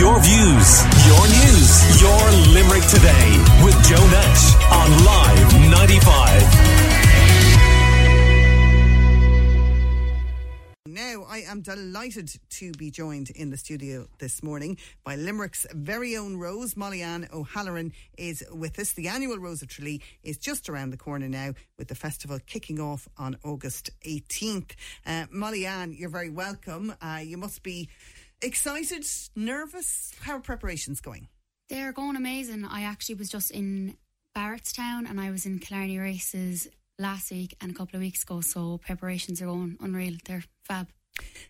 Your views, your news, your Limerick today with Joe Nash on Live 95. Now, I am delighted to be joined in the studio this morning by Limerick's very own Rose. Molli-Ann O'Halloran is with us. The annual Rose of Tralee is just around the corner now with the festival kicking off on August 18th. Uh, Molli-Ann, you're very welcome. Uh, you must be excited, nervous. How are preparations going? They're going amazing. I actually was just in Barretstown and I was in Killarney races last week and a couple of weeks ago. So preparations are going unreal. They're fab.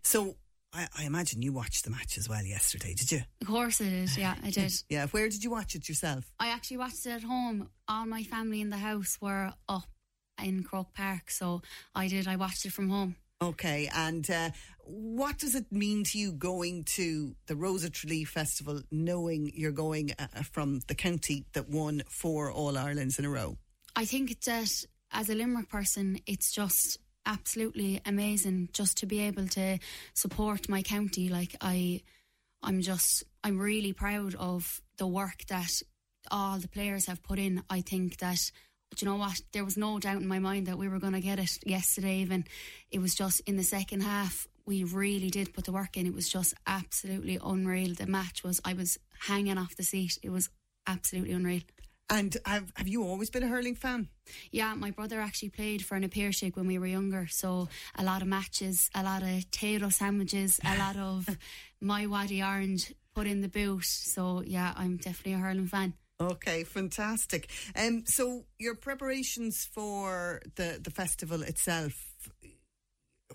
So I, I imagine you watched the match as well yesterday, did you? Of course I did. Yeah, I did. yeah. Where did you watch it yourself? I actually watched it at home. All my family in the house were up in Croke Park, so I did. I watched it from home. Okay, and uh, what does it mean to you going to the Rose of Tralee Festival, knowing you're going uh, from the county that won four All Irelands in a row? I think that as a Limerick person, it's just absolutely amazing just to be able to support my county. Like I, I'm just, I'm really proud of the work that all the players have put in. I think that you know what? There was no doubt in my mind that we were going to get it yesterday. Even it was just in the second half, we really did put the work in. It was just absolutely unreal. The match was, I was hanging off the seat. It was absolutely unreal. And have, have you always been a hurling fan? Yeah, my brother actually played for Na Piarsaigh when we were younger. So a lot of matches, a lot of Tayto sandwiches, a lot of MiWadi Orange put in the boot. So yeah, I'm definitely a hurling fan. Okay, fantastic. Um, so your preparations for the, the festival itself,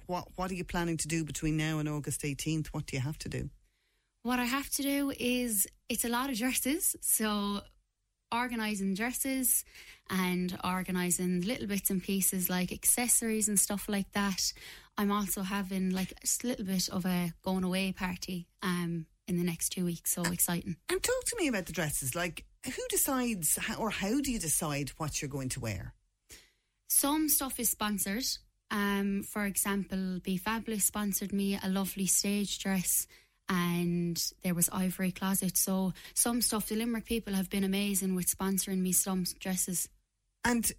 what what are you planning to do between now and August 18th? What do you have to do? What I have to do is it's a lot of dresses. So organising dresses and organising little bits and pieces like accessories and stuff like that. I'm also having like a little bit of a going away party um, in the next two weeks. So exciting. And talk to me about the dresses. Like, who decides how, or how do you decide what you're going to wear? Some stuff is sponsored. Um, for example, Be Fabulous sponsored me a lovely stage dress and there was Ivory Closet. So some stuff, the Limerick people have been amazing with sponsoring me some dresses. And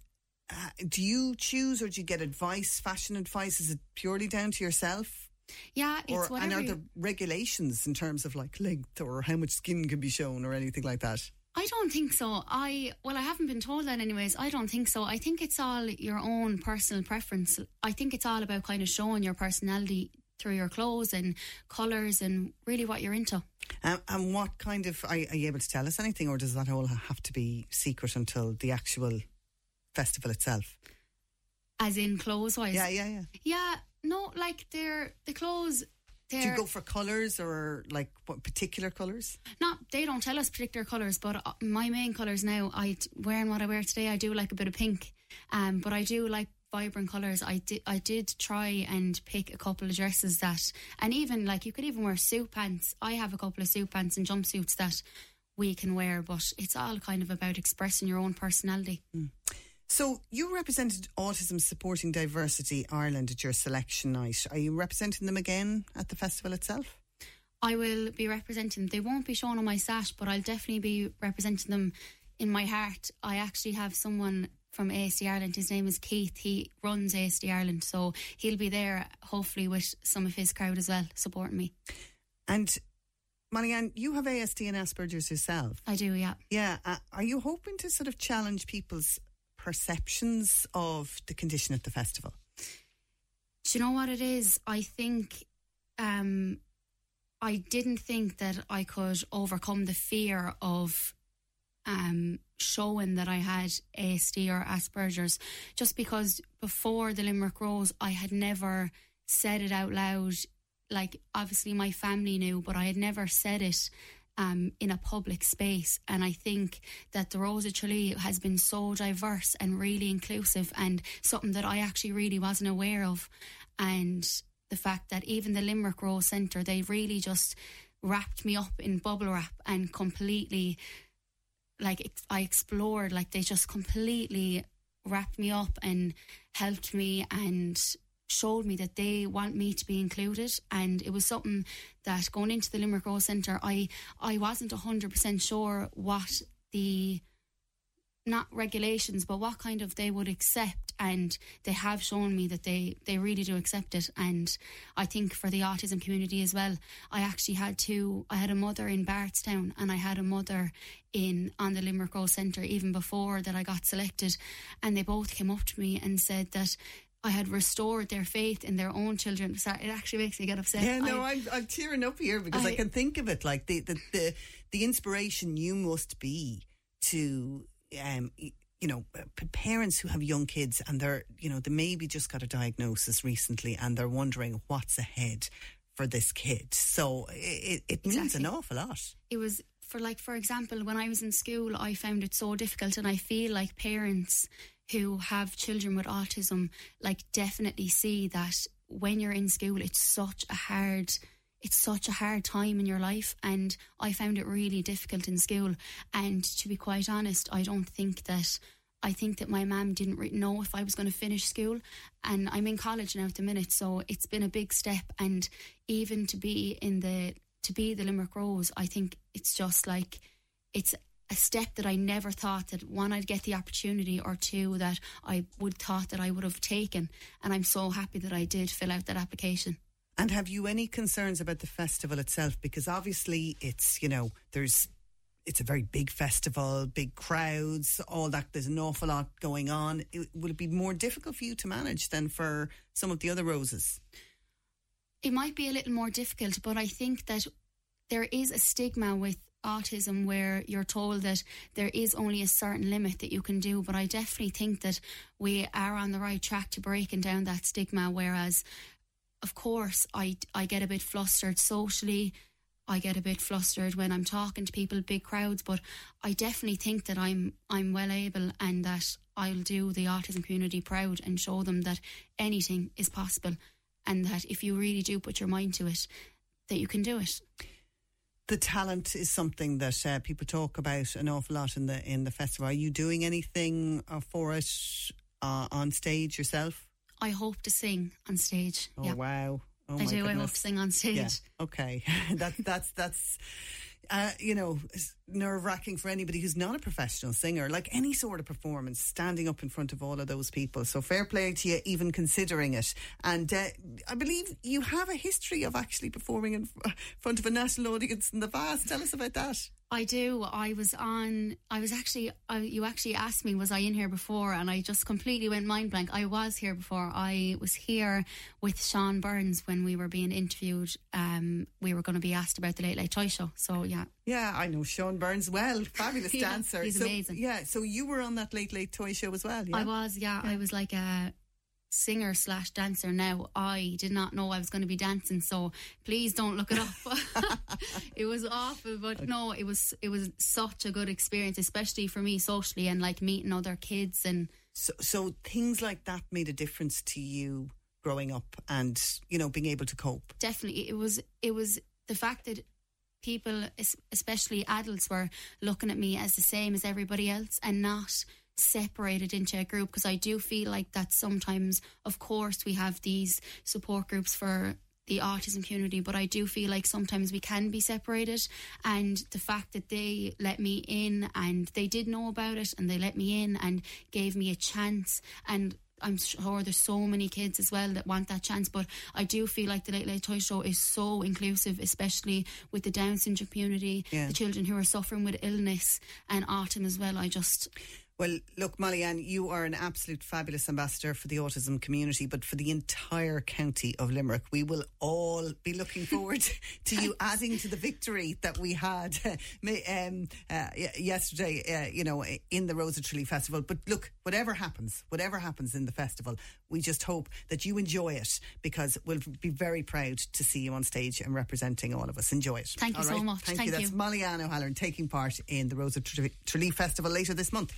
uh, do you choose or do you get advice, fashion advice? Is it purely down to yourself? Yeah, it's or, whatever. And are there regulations in terms of like length or how much skin can be shown or anything like that? I don't think so. I well, I haven't been told that anyways. I don't think so. I think it's all your own personal preference. I think it's all about kind of showing your personality through your clothes and colours and really what you're into. Um, and what kind of are, are you able to tell us anything, or does that all have to be secret until the actual festival itself? As in clothes wise? Yeah, yeah, yeah. Yeah, no, like they're the clothes. Do you go for colours or like what particular colours? Not they don't tell us particular colours, but uh, my main colours now. I wearing what I wear today. I do like a bit of pink, um, but I do like vibrant colours. I did I did try and pick a couple of dresses that, and even like you could even wear suit pants. I have a couple of suit pants and jumpsuits that we can wear, but it's all kind of about expressing your own personality. Mm. So you represented Autism Supporting Diversity Ireland at your selection night. Are you representing them again at the festival itself? I will be representing them. They won't be shown on my sash, but I'll definitely be representing them in my heart. I actually have someone from ASD Ireland. His name is Keith. He runs ASD Ireland, so he'll be there hopefully with some of his crowd as well, supporting me. And Molli-Ann, you have ASD and Asperger's yourself. I do, yeah. Yeah. Uh, are you hoping to sort of challenge people's perceptions of the condition at the festival? Do you know what it is? I think um, I didn't think that I could overcome the fear of um, showing that I had ASD or Asperger's, just because before the Limerick Rose, I had never said it out loud. Like, obviously, my family knew, but I had never said it um, in a public space. And I think that the Rose of Tralee has been so diverse and really inclusive and something that I actually really wasn't aware of. And the fact that even the Limerick Rose Centre, they really just wrapped me up in bubble wrap and completely, like, I explored, like, they just completely wrapped me up and helped me and showed me that they want me to be included and it was something that going into the Limerick Rose Centre I I wasn't 100% sure what the not regulations but what kind of they would accept and they have shown me that they they really do accept it and I think for the autism community as well I actually had two I had a mother in Barretstown and I had a mother in on the Limerick Rose Centre even before that I got selected and they both came up to me and said that I had restored their faith in their own children. Sorry, it actually makes me get upset. Yeah, no, I, am I'm tearing up here because I, I, can think of it like the, the, the, the inspiration you must be to, um, you know, parents who have young kids and they're, you know, they maybe just got a diagnosis recently and they're wondering what's ahead for this kid. So it, it exactly. means an awful lot. It was for like, for example, when I was in school, I found it so difficult and I feel like parents who have children with autism like definitely see that when you're in school it's such a hard it's such a hard time in your life. And I found it really difficult in school. And to be quite honest I don't think that I think that my mum didn't re- know if I was going to finish school. And I'm in college now at the minute so it's been a big step. And even to be in the to be the Limerick Rose I think it's just like it's a step that I never thought that one I'd get the opportunity or two that I would thought that I would have taken and I'm so happy that I did fill out that application. And have you any concerns about the festival itself because obviously it's you know there's it's a very big festival, big crowds, all that. There's an awful lot going on. It, will it be more difficult for you to manage than for some of the other roses? It might be a little more difficult, but I think that there is a stigma with autism where you're told that there is only a certain limit that you can do. But I definitely think that we are on the right track to breaking down that stigma. Whereas, of course, I, I get a bit flustered socially. I get a bit flustered when I'm talking to people, big crowds, but I definitely think that I'm I'm well able and that I'll do the autism community proud and show them that anything is possible and that if you really do put your mind to it, that you can do it the talent is something that uh, people talk about an awful lot in the in the festival. Are you doing anything uh, for it uh, on stage yourself? I hope to sing on stage. Oh wow! Oh, I do. Goodness. I hope to sing on stage. Yeah. Okay, that that's that's uh, you know, nerve wracking for anybody who's not a professional singer, like any sort of performance, standing up in front of all of those people. So fair play to you, even considering it. And uh, I believe you have a history of actually performing in front of a national audience in the past. Tell us about that. I do. I was on. I was actually. I, you actually asked me, was I in here before? And I just completely went mind blank. I was here before. I was here with Sean Burns when we were being interviewed. Um, we were going to be asked about the Late Late Toy Show. So yeah. Yeah, I know Sean Burns well. Fabulous yeah, dancer. He's so, amazing. Yeah. So you were on that Late Late Toy Show as well. Yeah? I was. Yeah, yeah. I was like a singer slash dancer now. I did not know I was going to be dancing, so please don't look it up. it was awful, but no, it was it was such a good experience, especially for me socially and like meeting other kids and. So, so things like that made a difference to you growing up, and you know being able to cope. Definitely, it was. It was the fact that people, especially adults, were looking at me as the same as everybody else and not separated into a group because I do feel like that sometimes, of course, we have these support groups for the autism community, but I do feel like sometimes we can be separated. And the fact that they let me in and they did know about it and they let me in and gave me a chance and I'm sure there's so many kids as well that want that chance, but I do feel like the Late Late Toy Show is so inclusive, especially with the Down syndrome community, yeah. the children who are suffering with illness and autism as well. I just well, look, Molli-Ann, you are an absolute fabulous ambassador for the autism community, but for the entire county of Limerick. We will all be looking forward to you adding to the victory that we had um, uh, yesterday, uh, you know, in the Rose of Tralee Festival. But look, whatever happens, whatever happens in the festival, we just hope that you enjoy it because we'll be very proud to see you on stage and representing all of us. Enjoy it. Thank you all so much. Thank, Thank you. That's Molli-Ann O'Halloran taking part in the Rose of Tralee Festival later this month.